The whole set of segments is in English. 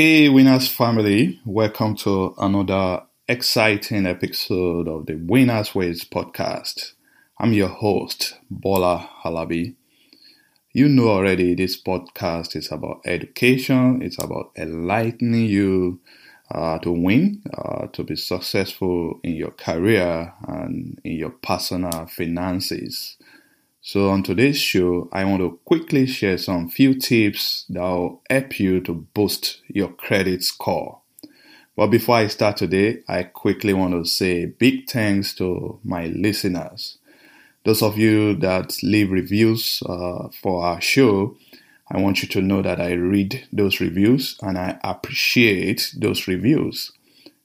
Hey, Winners family, welcome to another exciting episode of the Winners Ways podcast. I'm your host, Bola Alabi. You know already this podcast is about education, it's about enlightening you uh, to win, uh, to be successful in your career and in your personal finances. So on today's show, I want to quickly share some few tips that will help you to boost your credit score. But before I start today, I quickly want to say big thanks to my listeners. Those of you that leave reviews uh, for our show, I want you to know that I read those reviews and I appreciate those reviews.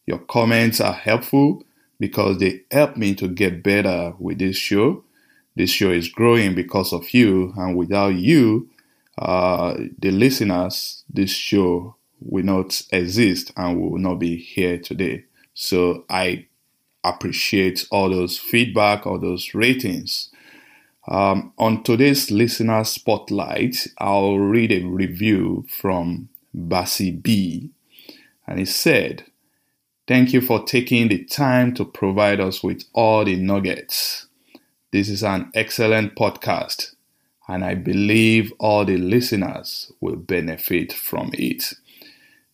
Your comments are helpful because they help me to get better with this show this show is growing because of you, and without you, uh, the listeners, this show will not exist and will not be here today. So I appreciate all those feedback, all those ratings. Um, on today's listener spotlight, I'll read a review from Basi B, and he said, Thank you for taking the time to provide us with all the nuggets. This is an excellent podcast, and I believe all the listeners will benefit from it.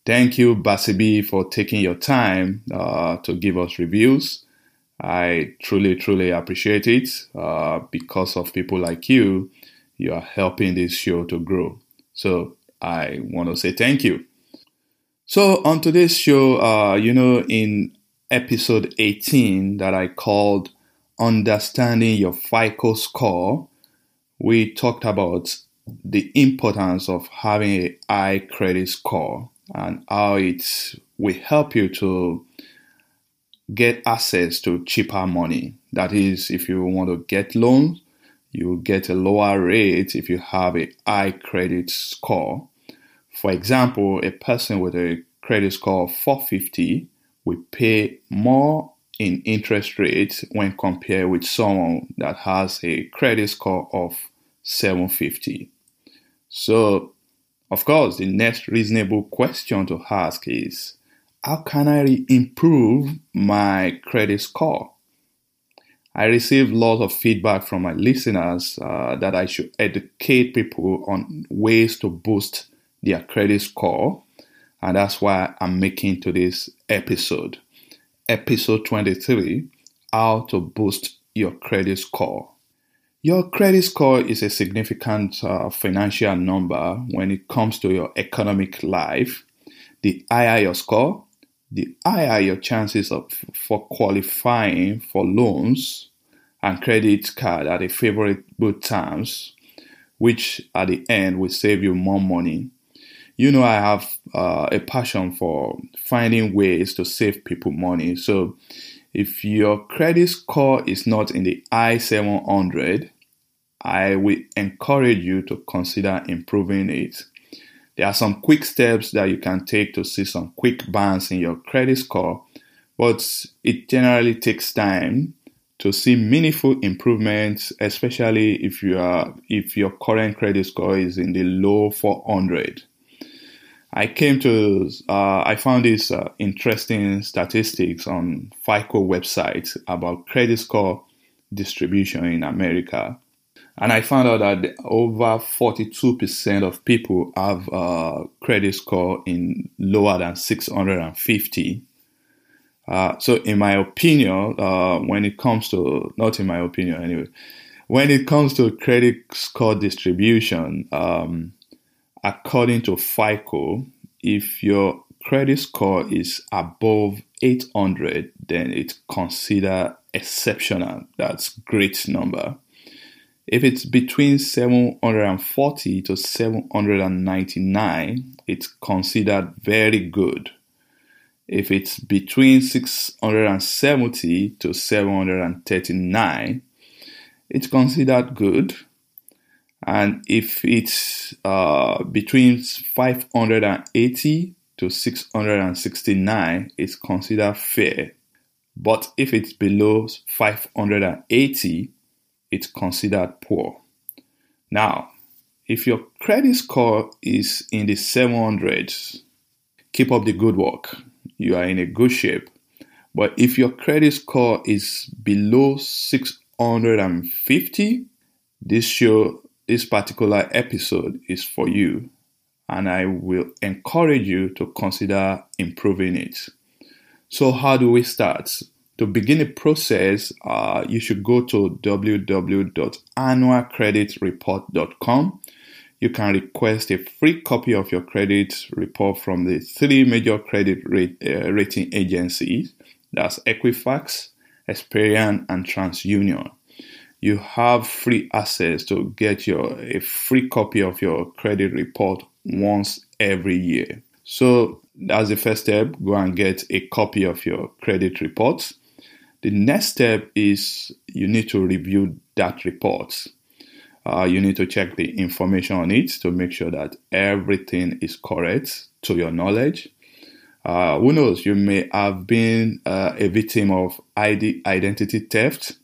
Thank you, Basibi, for taking your time uh, to give us reviews. I truly, truly appreciate it. Uh, because of people like you, you are helping this show to grow. So I want to say thank you. So on today's show, uh, you know, in episode 18 that I called understanding your FICO score, we talked about the importance of having a high credit score and how it will help you to get access to cheaper money. That is, if you want to get loans, you get a lower rate if you have a high credit score. For example, a person with a credit score of 450 will pay more in interest rates when compared with someone that has a credit score of 750. So, of course, the next reasonable question to ask is how can I improve my credit score? I receive lots of feedback from my listeners uh, that I should educate people on ways to boost their credit score, and that's why I'm making today's episode episode 23 How to Boost Your Credit Score. Your credit score is a significant uh, financial number when it comes to your economic life. The higher your score, the higher your chances of for qualifying for loans and credit card at a favorable terms, which at the end will save you more money you know, I have uh, a passion for finding ways to save people money. So, if your credit score is not in the I 700, I will encourage you to consider improving it. There are some quick steps that you can take to see some quick bounce in your credit score, but it generally takes time to see meaningful improvements, especially if you are if your current credit score is in the low 400. I came to, uh, I found these uh, interesting statistics on FICO website about credit score distribution in America. And I found out that over 42% of people have a uh, credit score in lower than 650. Uh, so, in my opinion, uh, when it comes to, not in my opinion anyway, when it comes to credit score distribution, um, according to FICO, if your credit score is above 800, then it's considered exceptional. That's great number. If it's between 740 to 799, it's considered very good. If it's between 670 to 739, it's considered good. And if it's uh, between 580 to 669, it's considered fair. But if it's below 580, it's considered poor. Now, if your credit score is in the 700s, keep up the good work. You are in a good shape. But if your credit score is below 650, this show, this particular episode is for you. And I will encourage you to consider improving it. So, how do we start? To begin the process, uh, you should go to www.annualcreditreport.com. You can request a free copy of your credit report from the three major credit rate, uh, rating agencies that's Equifax, Experian, and TransUnion. You have free access to get your a free copy of your credit report once every year. So that's the first step. Go and get a copy of your credit report. The next step is you need to review that report. Uh, you need to check the information on it to make sure that everything is correct to your knowledge. Uh, who knows, you may have been uh, a victim of ID identity theft.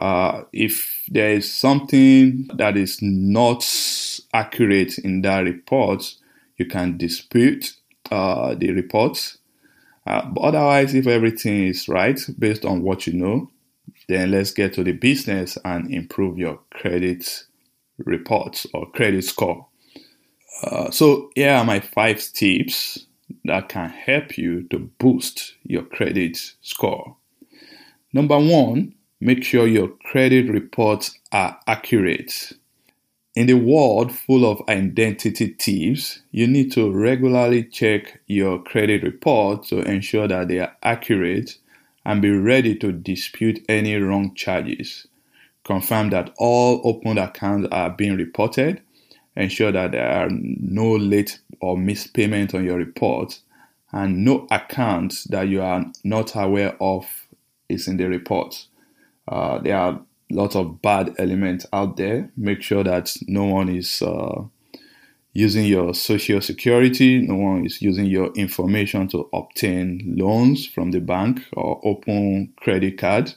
Uh, if there is something that is not accurate in that report, you can dispute uh, the report uh, but otherwise, if everything is right based on what you know, then let's get to the business and improve your credit reports or credit score. Uh, so, here are my five tips that can help you to boost your credit score. Number one, make sure your credit reports are accurate. In the world full of identity thieves, you need to regularly check your credit report to ensure that they are accurate and be ready to dispute any wrong charges. Confirm that all opened accounts are being reported. Ensure that there are no late or missed payment on your report and no account that you are not aware of is in the report. Uh, there are lots of bad elements out there. Make sure that no one is uh, using your social security, no one is using your information to obtain loans from the bank or open credit card.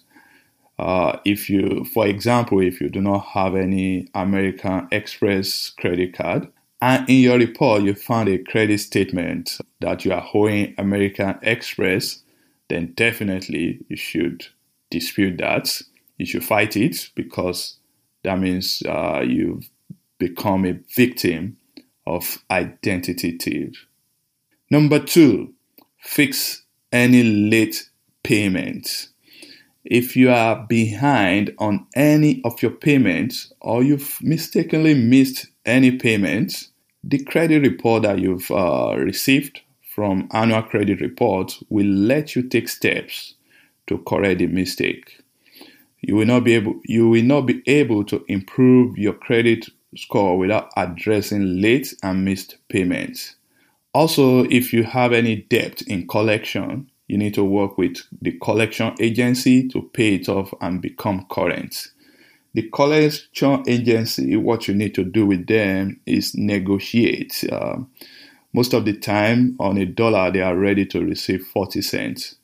Uh, if you, for example, if you do not have any American Express credit card, and in your report you found a credit statement that you are owing American Express, then definitely you should dispute that you should fight it because that means uh, you've become a victim of identity theft. Number two, fix any late payment. If you are behind on any of your payments or you've mistakenly missed any payments, the credit report that you've uh, received from annual credit report will let you take steps to correct the mistake you will not be able you will not be able to improve your credit score without addressing late and missed payments. Also, if you have any debt in collection, you need to work with the collection agency to pay it off and become current. The collection agency, what you need to do with them is negotiate. Uh, most of the time, on a dollar, they are ready to receive 40 cents.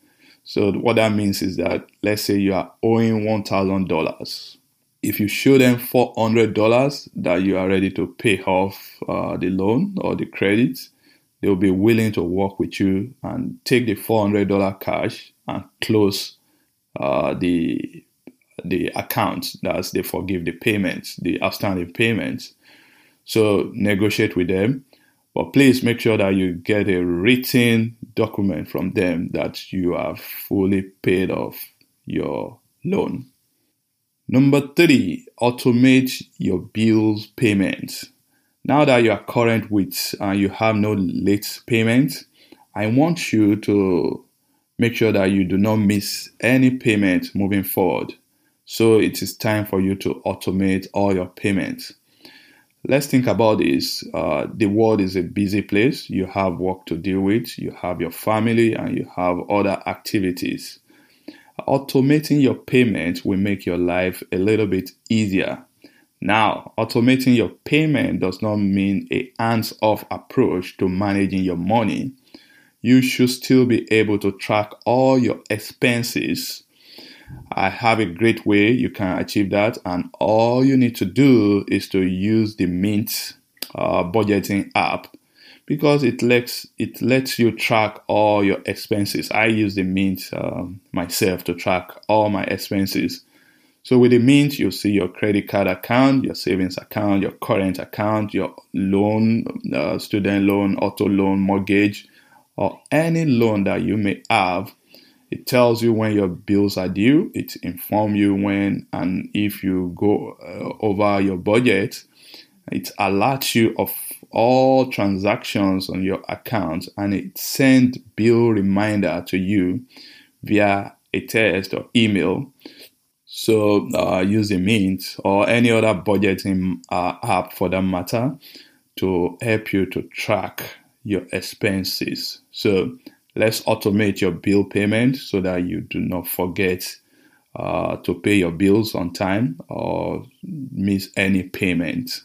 So what that means is that let's say you are owing one thousand dollars. If you show them four hundred dollars that you are ready to pay off uh, the loan or the credit, they will be willing to work with you and take the four hundred dollar cash and close uh, the the account. That's they forgive the payments, the outstanding payments. So negotiate with them but please make sure that you get a written document from them that you have fully paid off your loan. Number three, automate your bills payments. Now that you are current with and uh, you have no late payments, I want you to make sure that you do not miss any payment moving forward. So it is time for you to automate all your payments. Let's think about this. Uh, the world is a busy place. You have work to deal with, you have your family, and you have other activities. Automating your payment will make your life a little bit easier. Now, automating your payment does not mean a hands off approach to managing your money. You should still be able to track all your expenses. I have a great way you can achieve that, and all you need to do is to use the Mint uh, budgeting app because it lets it lets you track all your expenses. I use the Mint uh, myself to track all my expenses. So with the Mint, you'll see your credit card account, your savings account, your current account, your loan, uh, student loan, auto loan, mortgage, or any loan that you may have. It tells you when your bills are due. It informs you when and if you go uh, over your budget. It alerts you of all transactions on your account and it sends bill reminder to you via a text or email so uh, use the Mint or any other budgeting uh, app for that matter to help you to track your expenses. So let's automate your bill payment so that you do not forget uh, to pay your bills on time or miss any payment.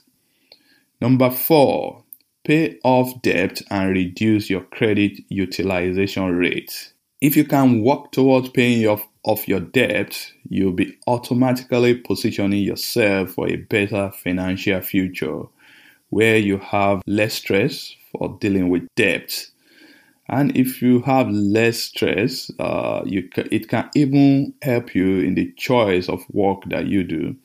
Number four, pay off debt and reduce your credit utilization rate. If you can work towards paying off, off your debt, you'll be automatically positioning yourself for a better financial future where you have less stress for dealing with debt. And if you have less stress, uh, you ca- it can even help you in the choice of work that you do.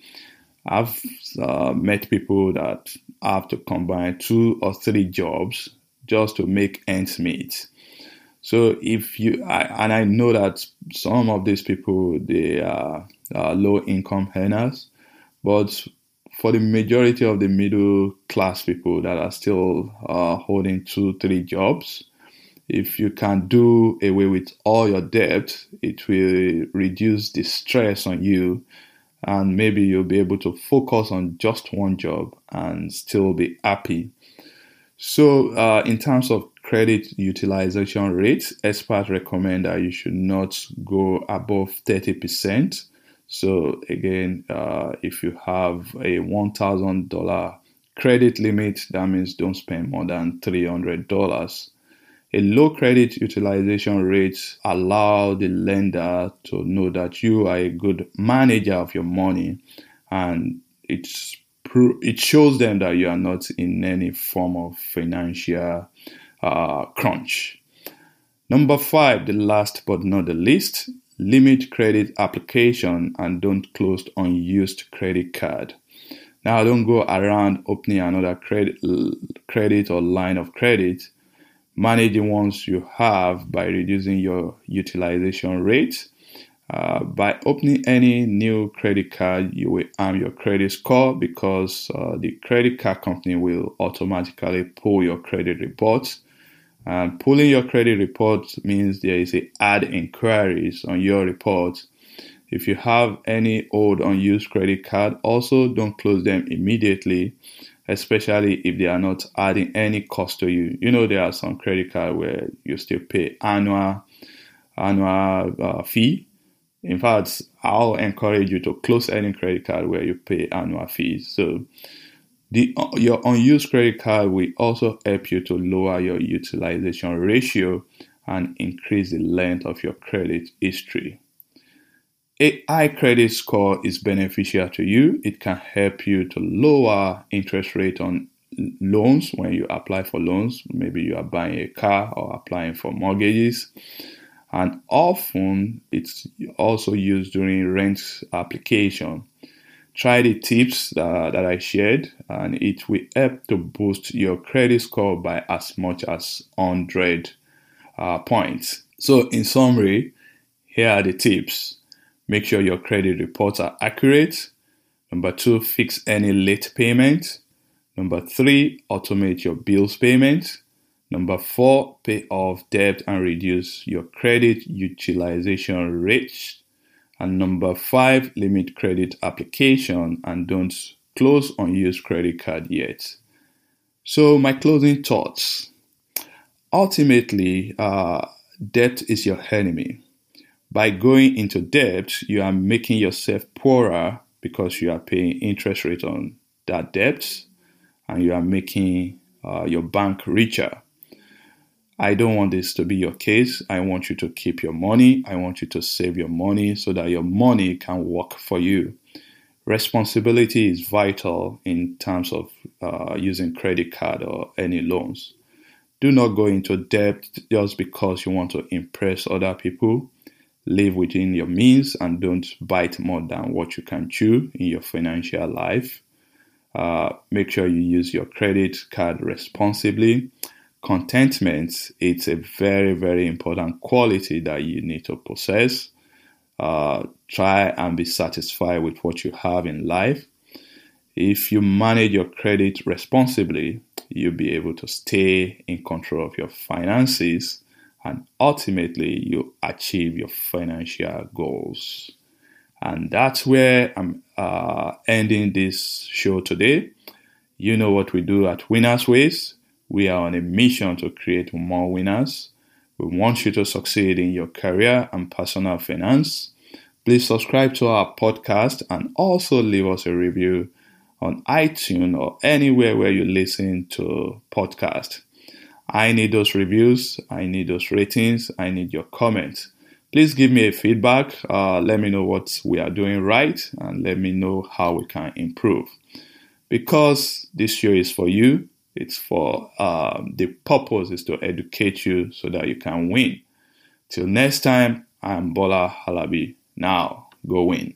I've uh, met people that have to combine two or three jobs just to make ends meet. So if you, I, and I know that some of these people, they are, are low income earners, but for the majority of the middle class people that are still uh, holding two, three jobs, if you can do away with all your debt, it will reduce the stress on you, and maybe you'll be able to focus on just one job and still be happy. So, uh, in terms of credit utilization rate, experts recommend that you should not go above 30%. So, again, uh, if you have a $1,000 credit limit, that means don't spend more than $300. A low credit utilization rate allow the lender to know that you are a good manager of your money and it's it shows them that you are not in any form of financial uh, crunch. Number five, the last but not the least, limit credit application and don't close unused credit card. Now, don't go around opening another credit, credit or line of credit. Manage the ones you have by reducing your utilization rate. Uh, by opening any new credit card, you will arm your credit score because uh, the credit card company will automatically pull your credit reports and pulling your credit report means there is a add inquiries on your report. If you have any old unused credit card, also don't close them immediately, especially if they are not adding any cost to you. You know there are some credit card where you still pay annual annual uh, fee. In fact, I'll encourage you to close any credit card where you pay annual fees. So the, your unused credit card will also help you to lower your utilization ratio and increase the length of your credit history. A high credit score is beneficial to you. It can help you to lower interest rate on loans when you apply for loans. Maybe you are buying a car or applying for mortgages. And often it's also used during rent application Try the tips uh, that I shared, and it will help to boost your credit score by as much as 100 uh, points. So, in summary, here are the tips make sure your credit reports are accurate. Number two, fix any late payment. Number three, automate your bills payment. Number four, pay off debt and reduce your credit utilization rate. And number five, limit credit application and don't close unused credit card yet. So, my closing thoughts. Ultimately, uh, debt is your enemy. By going into debt, you are making yourself poorer because you are paying interest rate on that debt and you are making uh, your bank richer. I don't want this to be your case. I want you to keep your money. I want you to save your money so that your money can work for you. Responsibility is vital in terms of uh, using credit card or any loans. Do not go into debt just because you want to impress other people. Live within your means and don't bite more than what you can chew in your financial life. Uh, make sure you use your credit card responsibly. Contentment, it's a very, very important quality that you need to possess. Uh, try and be satisfied with what you have in life. If you manage your credit responsibly, you'll be able to stay in control of your finances and ultimately you achieve your financial goals. And that's where I'm uh, ending this show today. You know what we do at Winners Ways. We are on a mission to create more winners. We want you to succeed in your career and personal finance. Please subscribe to our podcast and also leave us a review on iTunes or anywhere where you listen to podcast. I need those reviews. I need those ratings. I need your comments. Please give me a feedback. Uh, let me know what we are doing right and let me know how we can improve. Because this show is for you, it's for um, the purpose is to educate you so that you can win. Till next time, I'm Bola Alabi. Now, go win.